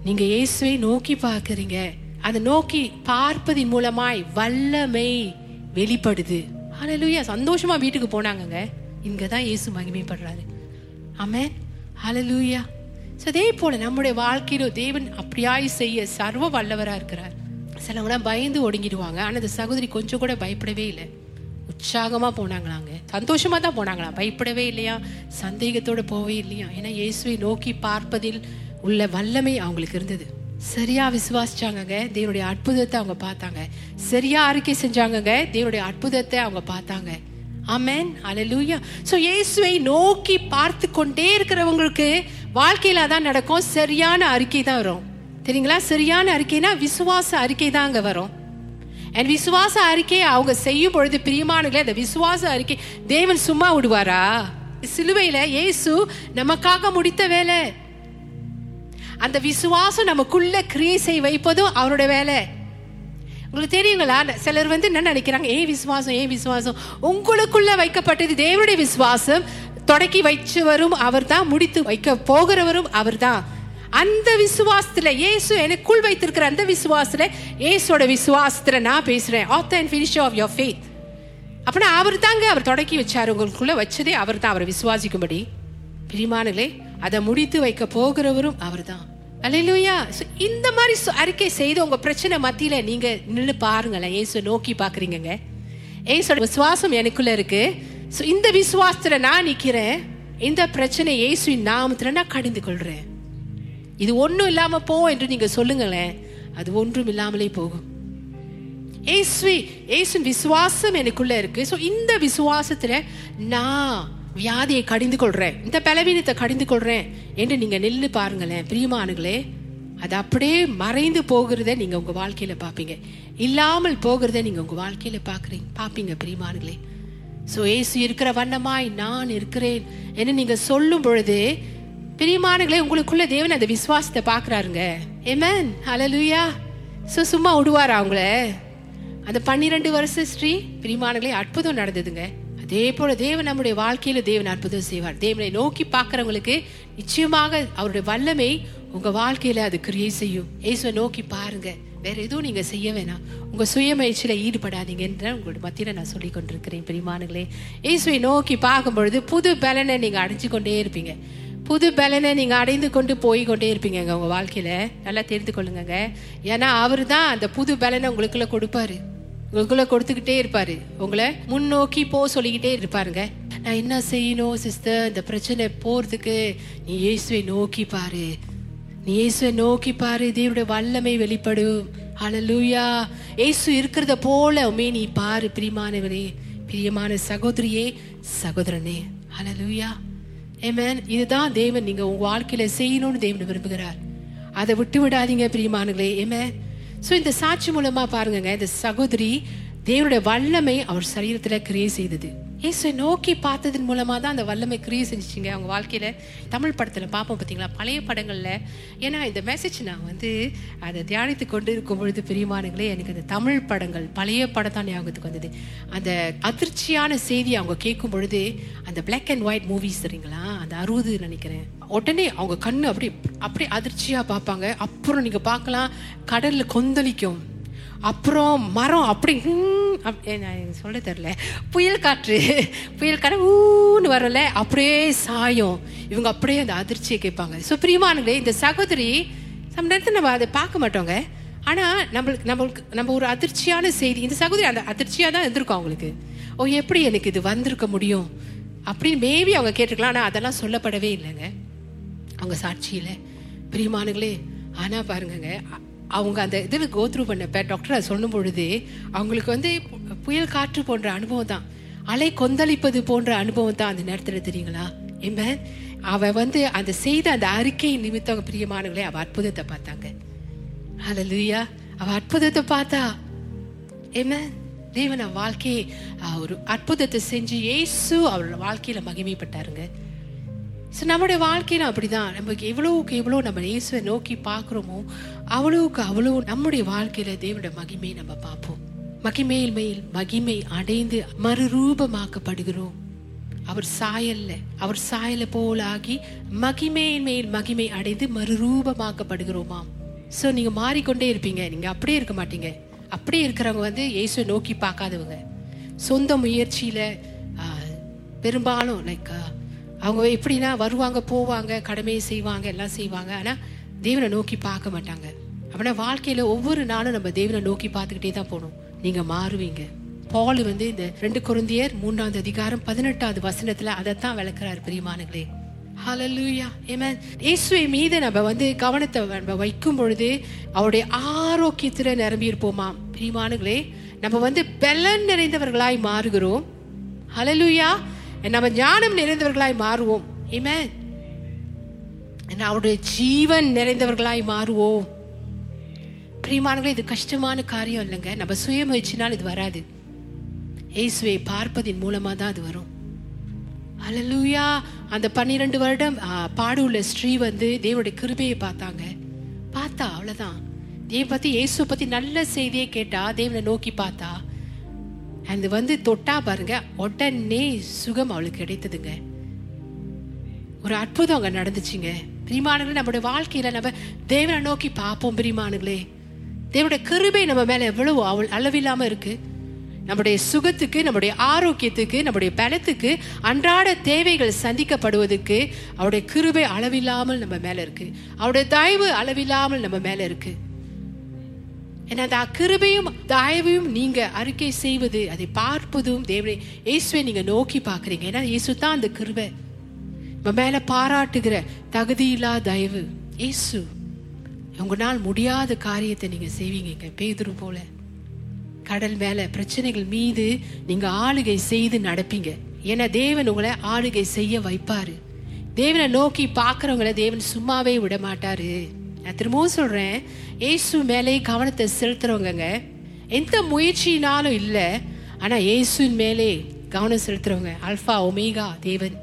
நீங்கள் இயேசுவை நோக்கி பார்க்குறீங்க. அதை நோக்கி பார்ப்பதின் மூலமாய் வல்லமை வெளிப்படுது. ஹalleluya. சந்தோஷமா வீட்டுக்கு போனாங்கங்க. இங்கே தான் இயேசு மகிமைப்படுறாரு. ஆமே ஹலலூயா ஸோ அதே போல நம்முடைய வாழ்க்கையில தேவன் அப்படியாய் செய்ய சர்வ வல்லவராக இருக்கிறார். சிலவங்களாம் பயந்து ஒடுங்கிடுவாங்க. ஆனால் அந்த சகோதரி கொஞ்சம் கூட பயப்படவே இல்லை. உற்சாகமாக போனாங்களாங்க. சந்தோஷமாக தான் போனாங்களாம் பயப்படவே இல்லையா? சந்தேகத்தோடு போவே இல்லையா? ஏன்னா இயேசுவை நோக்கி பார்ப்பதில் உள்ள வல்லமை அவங்களுக்கு இருந்தது. சரியா விசுவாசிச்சாங்கங்க. தேவனுடைய அற்புதத்தை அவங்க பார்த்தாங்க. சரியா அறிக்கை செஞ்சாங்கங்க. தேவனுடைய அற்புதத்தை அவங்க பார்த்தாங்க. ஆமென். லூயா ஸோ இயேசுவை நோக்கி பார்த்து கொண்டே இருக்கிறவங்களுக்கு வாழ்க்கையில் தான் நடக்கும். சரியான அறிக்கை தான் வரும். தெரியுங்களா? சரியான அறிக்கைனா விசுவாச அறிக்கை தான் அங்கே வரும். அண்ட் விசுவாச அறிக்கையை அவங்க செய்யும் பொழுது பிரியமானங்களே அந்த விசுவாச அறிக்கை தேவன் சும்மா விடுவாரா? சிலுவையில இயேசு நமக்காக முடித்த வேலை. அந்த விசுவாசம் நமக்குள்ள கிரியேசை வைப்பதும் அவரோட வேலை. உங்களுக்கு தெரியுங்களா? சிலர் வந்து என்ன நினைக்கிறாங்க? ஏன் விசுவாசம் ஏன் விசுவாசம்? உங்களுக்குள்ள வைக்கப்பட்டது தேவனுடைய விசுவாசம். தொடக்கி வைச்சவரும் அவர்தான் முடித்து வைக்க போகிறவரும் அவர்தான். அந்த விசுவாசத்துல இயேசு எனக்குள் வைத்திருக்கிற அந்த விசுவாசத்துல இயேசுவோட விசுவாசத்துல நான் பேசுறேன். Author and finish of your faith அப்படின்னா அவர் தாங்க அவர் தொடக்கி வச்சாரு. உங்களுக்குள்ள வச்சதே அவர் தான். அவரை விசுவாசிக்கும்படி. பிரிமானங்களே அதை முடித்து வைக்க போகிறவரும் அவர் தான். So, இந்த மாதிரி அறிக்கை செய்து உங்க பிரச்சனை மத்தியில நீங்க நின்று பாருங்களேன். ஏசு நோக்கி பார்க்குறீங்க ஏசோட விசுவாசம் எனக்குள்ள இருக்கு. ஸோ இந்த விசுவாசத்துல நான் நிக்கிறேன். இந்த பிரச்சனை இயேசுவின் நாமத்துல நான் கடிந்து கொள்றேன். இது ஒன்றும் இல்லாமல் போ என்று நீங்கள் சொல்லுங்களேன். அது ஒன்றும் இல்லாமலே போகும். ஏசுவி ஏசுவின் விசுவாசம் எனக்குள்ள இருக்கு. ஸோ இந்த விசுவாசத்தில் நான் வியாதியை கடிந்து கொள்றேன். இந்த பலவீனத்தை கடிந்து கொள்றேன் என்று நீங்கள் நில்லு பாருங்களேன். பிரியமானுங்களே அது அப்படியே மறைந்து போகிறத நீங்கள் உங்கள் வாழ்க்கையில் பார்ப்பீங்க. இல்லாமல் போகிறத நீங்கள் உங்கள் வாழ்க்கையில் பார்க்குறீங்க பார்ப்பீங்க பிரியமானுங்களே ஸோ ஏசு இருக்கிற வண்ணமாய் நான் இருக்கிறேன் என்று நீங்கள் சொல்லும் பொழுது பிரியமானங்களே உங்களுக்குள்ள தேவன் அந்த விசுவாசத்தை பாக்குறாருங்க ஏமேன் அலலுயா ஸோ சும்மா விடுவாரா அவங்கள? அந்த பன்னிரண்டு வருஷ ஸ்ரீ பிரிமானங்களே அற்புதம் நடந்ததுங்க. அதே போல தேவன் நம்முடைய வாழ்க்கையில தேவன் அற்புதம் செய்வார். தேவனை நோக்கி பார்க்கறவங்களுக்கு நிச்சயமாக அவருடைய வல்லமை உங்க வாழ்க்கையில அது கிரியை செய்யும். ஏசுவை நோக்கி பாருங்க. வேற எதுவும் நீங்க செய்ய வேணாம். உங்க சுயமுயற்சியில ஈடுபடாதீங்கன்ற உங்களோட மத்தியில நான் சொல்லி கொண்டிருக்கிறேன் பிரிமானங்களே இயேசுவை நோக்கி பார்க்கும் பொழுது புது பலனை நீங்க அடைஞ்சு கொண்டே இருப்பீங்க. புது பலனை நீங்கள் அடைந்து கொண்டு போய் கொண்டே இருப்பீங்க உங்கள் வாழ்க்கையில். நல்லா தெரிந்து கொள்ளுங்க ஏன்னா அவர் தான் அந்த புது பலனை உங்களுக்குள்ள கொடுப்பாரு. உங்களுக்குள்ள கொடுத்துக்கிட்டே இருப்பாரு. உங்களை முன்னோக்கி போ சொல்லிக்கிட்டே இருப்பாருங்க. நான் என்ன செய்யணும் சிஸ்டர் இந்த பிரச்சனை போகிறதுக்கு நீ இயேசுவை நோக்கி பாரு. நீ இயேசுவை நோக்கி பாரு. தேவனுடைய வல்லமை வெளிப்படும். லூயா இயேசு இருக்கிறத போல உமே நீ பாரு பிரியமானவரே பிரியமான சகோதரியே சகோதரனே. ஹalleluya ஆமென் இதுதான் தேவன் நீங்க உங்க வாழ்க்கையில செய்யணும்னு தேவன் விரும்புகிறார். அதை விட்டு விடாதீங்க பிரியமானங்களே ஏமே ஸோ இந்த சாட்சி மூலமா பாருங்க இந்த சகோதரி தேவனுடைய வல்லமை அவர் சரீரத்துல கிரியை செய்தது. இயேசுவை நோக்கி பார்த்ததன் மூலமாக தான் அந்த வல்லமை கிரியை செஞ்சிச்சிங்க. அவங்க வாழ்க்கையில் தமிழ் படத்தில் பார்ப்போம் பார்த்தீங்களா பழைய படங்களில். ஏன்னா இந்த மெசேஜ் நான் வந்து அதை தியானித்து கொண்டு இருக்கும் பொழுது பிரியமானங்களே எனக்கு அந்த தமிழ் படங்கள் பழைய படம் தான் ஞாபகத்துக்கு வந்தது. அந்த அதிர்ச்சியான செய்தி அவங்க கேட்கும் பொழுது அந்த பிளாக் அண்ட் ஒயிட் மூவிஸ் சரிங்களா? அந்த அறுபது நினைக்கிறேன். உடனே அவங்க கண்ணு அப்படி அப்படியே அதிர்ச்சியாக பார்ப்பாங்க. அப்புறம் நீங்கள் பார்க்கலாம் கடலில் கொந்தளிக்கும். அப்புறம் மரம் அப்படி சொல்ல தெரில புயல் காற்று புயல் காற்று ஊன்னு வரல அப்படியே சாயம். இவங்க அப்படியே அந்த அதிர்ச்சியை கேட்பாங்க. ஸோ பிரியமானுங்களே இந்த சகோதரி சம் நேரத்தில் நம்ம அதை பார்க்க மாட்டோங்க. ஆனால் நம்மளுக்கு நம்மளுக்கு நம்ம ஒரு அதிர்ச்சியான செய்தி இந்த சகோதரி அந்த அதிர்ச்சியாக தான் இருந்திருக்கும் அவங்களுக்கு. ஓ எப்படி எனக்கு இது வந்திருக்க முடியும்? அப்படின்னு மேபி அவங்க கேட்டிருக்கலாம் ஆனால் அதெல்லாம் சொல்லப்படவே இல்லைங்க. அவங்க சாட்சியில். பிரியமானுங்களே ஆனால் பாருங்கங்க அவங்க அந்த இதில் கோத்ரூ பண்ணப்ப டாக்டரை சொல்லும் பொழுது அவங்களுக்கு வந்து புயல் காற்று போன்ற அனுபவம் தான். அலை கொந்தளிப்பது போன்ற அனுபவம் தான் அந்த நேரத்தில் தெரியுங்களா? ஏமே அவ வந்து அந்த செய்த அந்த அறிக்கை நிமித்தம் பிரியமானவங்களே அவ அற்புதத்தை பார்த்தாங்க. ஹalleluya அவ அற்புதத்தை பார்த்தா. என்ன தேவன் வாழ்க்கையை ஒரு அற்புதத்தை செஞ்சு ஏசு அவளோட வாழ்க்கையில மகிமைப்பட்டாருங்க. ஸோ நம்முடைய வாழ்க்கையில அப்படிதான். நமக்கு எவ்வளவுக்கு எவ்வளோ நம்ம இயேசுவை நோக்கி பார்க்குறோமோ அவ்வளவுக்கு அவ்வளோ நம்முடைய வாழ்க்கையில தேவனுடைய மகிமையை நம்ம பார்ப்போம். மகிமையில் மேல் மகிமை அடைந்து மறுரூபமாக்கப்படுகிறோம். அவர் சாயல்ல அவர் சாயல போலாகி மகிமையின் மேல் மகிமை அடைந்து மறுரூபமாக்கப்படுகிறோமாம். ஸோ நீங்க மாறிக்கொண்டே இருப்பீங்க. நீங்க அப்படியே இருக்க மாட்டீங்க. அப்படியே இருக்கிறவங்க வந்து இயேசுவை நோக்கி பார்க்காதவங்க. சொந்த முயற்சியில பெரும்பாலும் லைக் அவங்க எப்படின்னா வருவாங்க போவாங்க கடமையை செய்வாங்க எல்லாம் செய்வாங்க. ஆனா தேவனை நோக்கி பார்க்க மாட்டாங்க. அப்படின்னா வாழ்க்கையில ஒவ்வொரு நாளும் நம்ம தேவனை நோக்கி பார்த்துக்கிட்டே தான் போகணும். நீங்க மாறுவீங்க. பால் வந்து இந்த ரெண்டு குருந்தியர் மூன்றாவது அதிகாரம் பதினெட்டாவது வசனத்துல அதைத்தான் விளக்குறாரு பிரியமானங்களே ஹலலூயா amen. இயேசுவை மீது நம்ம வந்து கவனத்தை நம்ம வைக்கும் பொழுது அவருடைய ஆரோக்கியத்துல நிரம்பி இருப்போமா? பிரியமானங்களே நம்ம வந்து பலன் நிறைந்தவர்களாய் மாறுகிறோம். ஹலலூயா நம்ம ஞானம் நிறைந்தவர்களாய் மாறுவோம். Amen. அவருடைய ஜீவன் நிறைந்தவர்களாய் மாறுவோம். பிரியமானங்களே இது கஷ்டமான காரியம் இல்லைங்க நம்ம சுய முயற்சினால் இது வராது. இயேசுவை பார்ப்பதின் மூலமா தான் அது வரும். அலலூயா அந்த பன்னிரெண்டு வருடம் பாடு உள்ள ஸ்ரீ வந்து தேவனுடைய கிருபையை பார்த்தாங்க. பார்த்தா அவ்வளோதான் தேவ பத்தி இயேசுவை பத்தி நல்ல செய்தியை கேட்டா தேவனை நோக்கி பார்த்தா அது வந்து தொட்டா பாருங்க உடனே சுகம் அவளுக்கு கிடைத்ததுங்க. ஒரு அற்புதம் அங்க நடந்துச்சுங்க. பிரிமானங்களே நம்முடைய வாழ்க்கையில நம்ம தேவனை நோக்கி பார்ப்போம் பிரிமானங்களே தேவனுடைய கிருபை நம்ம மேல எவ்வளவு அவள் அளவில்லாம இருக்கு. நம்முடைய சுகத்துக்கு நம்முடைய ஆரோக்கியத்துக்கு நம்முடைய பலத்துக்கு அன்றாட தேவைகள் சந்திக்கப்படுவதற்கு அவருடைய கிருபை அளவில்லாமல் நம்ம மேல இருக்கு. அவருடைய தயவு அளவில்லாமல் நம்ம மேல இருக்கு. அந்த கிருபையும் தயவையும் நீங்க அறிக்கை செய்வது அதை பார்ப்பதும் தேவனை இயேசுவை நீங்க நோக்கி பாக்குறீங்க ஏன்னா இயேசு தான் அந்த கிருபை. நம்ம மேல பாராட்டுகிற தகுதியில்லா தயவு. இயேசு உங்களால் முடியாத காரியத்தை நீங்க செய்வீங்க பேதுரு போல. கடல் மேல பிரச்சனைகள் மீது நீங்க ஆளுகை செய்து நடப்பீங்க. ஏன்னா தேவன் உங்களை ஆளுகை செய்ய வைப்பாரு. தேவனை நோக்கி பார்க்குறவங்கள தேவன் சும்மாவே விட மாட்டாரு நான் திரும்பவும் சொல்றேன் இயேசு மேலே கவனத்தை செலுத்துறவங்கங்க. எந்த முயற்சியினாலும் இல்லை ஆனா இயேசுவின் மேலே கவனம் செலுத்துறவங்க அல்பா ஒமேகா தேவன்.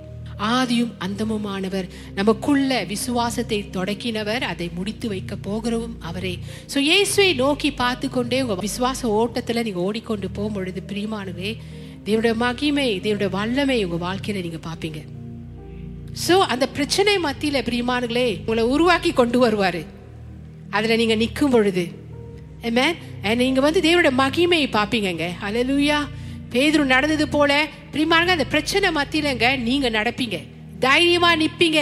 ஆதியும் அந்தமுமானவர் நமக்குள்ள விசுவாசத்தை தொடக்கினவர் அதை முடித்து வைக்க போகிறவும் அவரே. ஸோ இயேசுவை நோக்கி பார்த்து கொண்டே உங்கள் விசுவாச ஓட்டத்தில் நீங்கள் ஓடிக்கொண்டு போகும் பொழுது பிரியமானவே தேவனுடைய மகிமை தேவனுடைய வல்லமை உங்கள் வாழ்க்கையில நீங்கள் பார்ப்பீங்க. ஸோ அந்த பிரச்சனை மத்தியில் பிரியமானங்களே உங்களை உருவாக்கி கொண்டு வருவார். அதில் நீங்கள் நிற்கும் பொழுது. நீங்கள் வந்து தேவனுடைய மகிமையை பார்ப்பீங்கங்க. ஹalleluya பேதுரு நடந்தது போல பிரிமாங்க அந்த பிரச்சனை மத்தியிலங்க நீங்கள் நடப்பீங்க. தைரியமாக நிற்பீங்க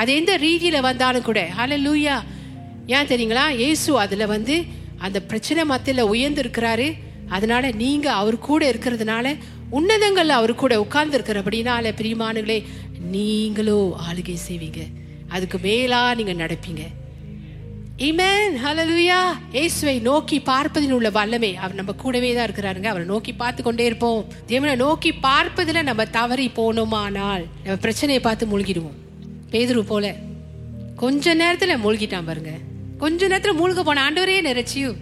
அது எந்த ரீதியில் வந்தாலும் கூட. ஹalleluya ஏன் தெரியுங்களா? இயேசு அதில் வந்து அந்த பிரச்சனை மத்தியில் உயர்ந்து இருக்கிறாரு அதனால நீங்கள் அவர் கூட இருக்கிறதுனால உன்னதங்கள்ல அவர் கூட உட்கார்ந்து இருக்கிறபடினால பிரியமானுங்களே நீங்களோ ஆளுகை செய்வீங்க. அதுக்கு மேலா நீங்க நடப்பீங்க. Amen. Hallelujah. இயேசுவை நோக்கி பார்ப்பதில் உள்ள வல்லமை. அவர் நம்ம கூடவே தான் இருக்கிறாருங்க. அவரை நோக்கி பார்த்து கொண்டே இருப்போம். தேவனை நோக்கி பார்ப்பதில் நம்ம தவறி போனோமானால் நம்ம பிரச்சனையை பார்த்து மூழ்கிடுவோம். பேதுரு போல கொஞ்ச நேரத்துல மூழ்கிட்டான் பாருங்க. கொஞ்ச நேரத்துல மூழ்க போன ஆண்டவரே நிறைச்சியும்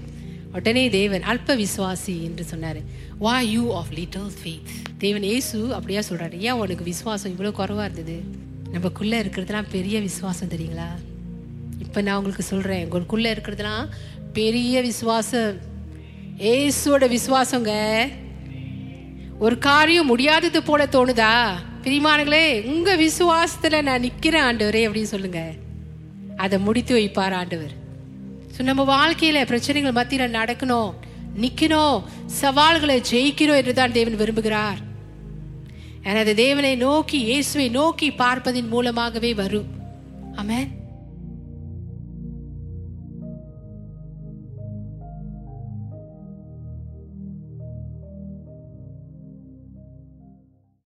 உடனே தேவன் அல்ப விசுவாசி என்று சொன்னார். வா யூ ஆஃப் லிட்டில் ஃபேத் தேவன் ஏசு அப்படியா சொல்கிறாரு ஏன் உனக்கு விசுவாசம் இவ்வளோ குறவாக இருந்தது? நமக்குள்ளே இருக்கிறதுலாம் பெரிய விசுவாசம் தெரியுங்களா? இப்போ நான் உங்களுக்கு சொல்கிறேன் உங்களுக்குள்ளே இருக்கிறதுலாம் பெரிய விசுவாசம். ஏசுவோட விசுவாசங்க. ஒரு காரியம் முடியாதது போல தோணுதா? பிரிமானங்களே உங்கள் விசுவாசத்தில் நான் நிற்கிறேன் ஆண்டவரே அப்படின்னு சொல்லுங்கள் அதை முடித்து வைப்பார் ஆண்டவர். ஸோ நம்ம வாழ்க்கையில பிரச்சனைகள் மத்தியில நடக்கணும் நிக்கணும் சவால்களை ஜெயிக்கிறோம் என்றுதான் தேவன் விரும்புகிறார். எனது தேவனை நோக்கி இயேசுவை நோக்கி பார்ப்பதின் மூலமாகவே வரும். ஆமென்.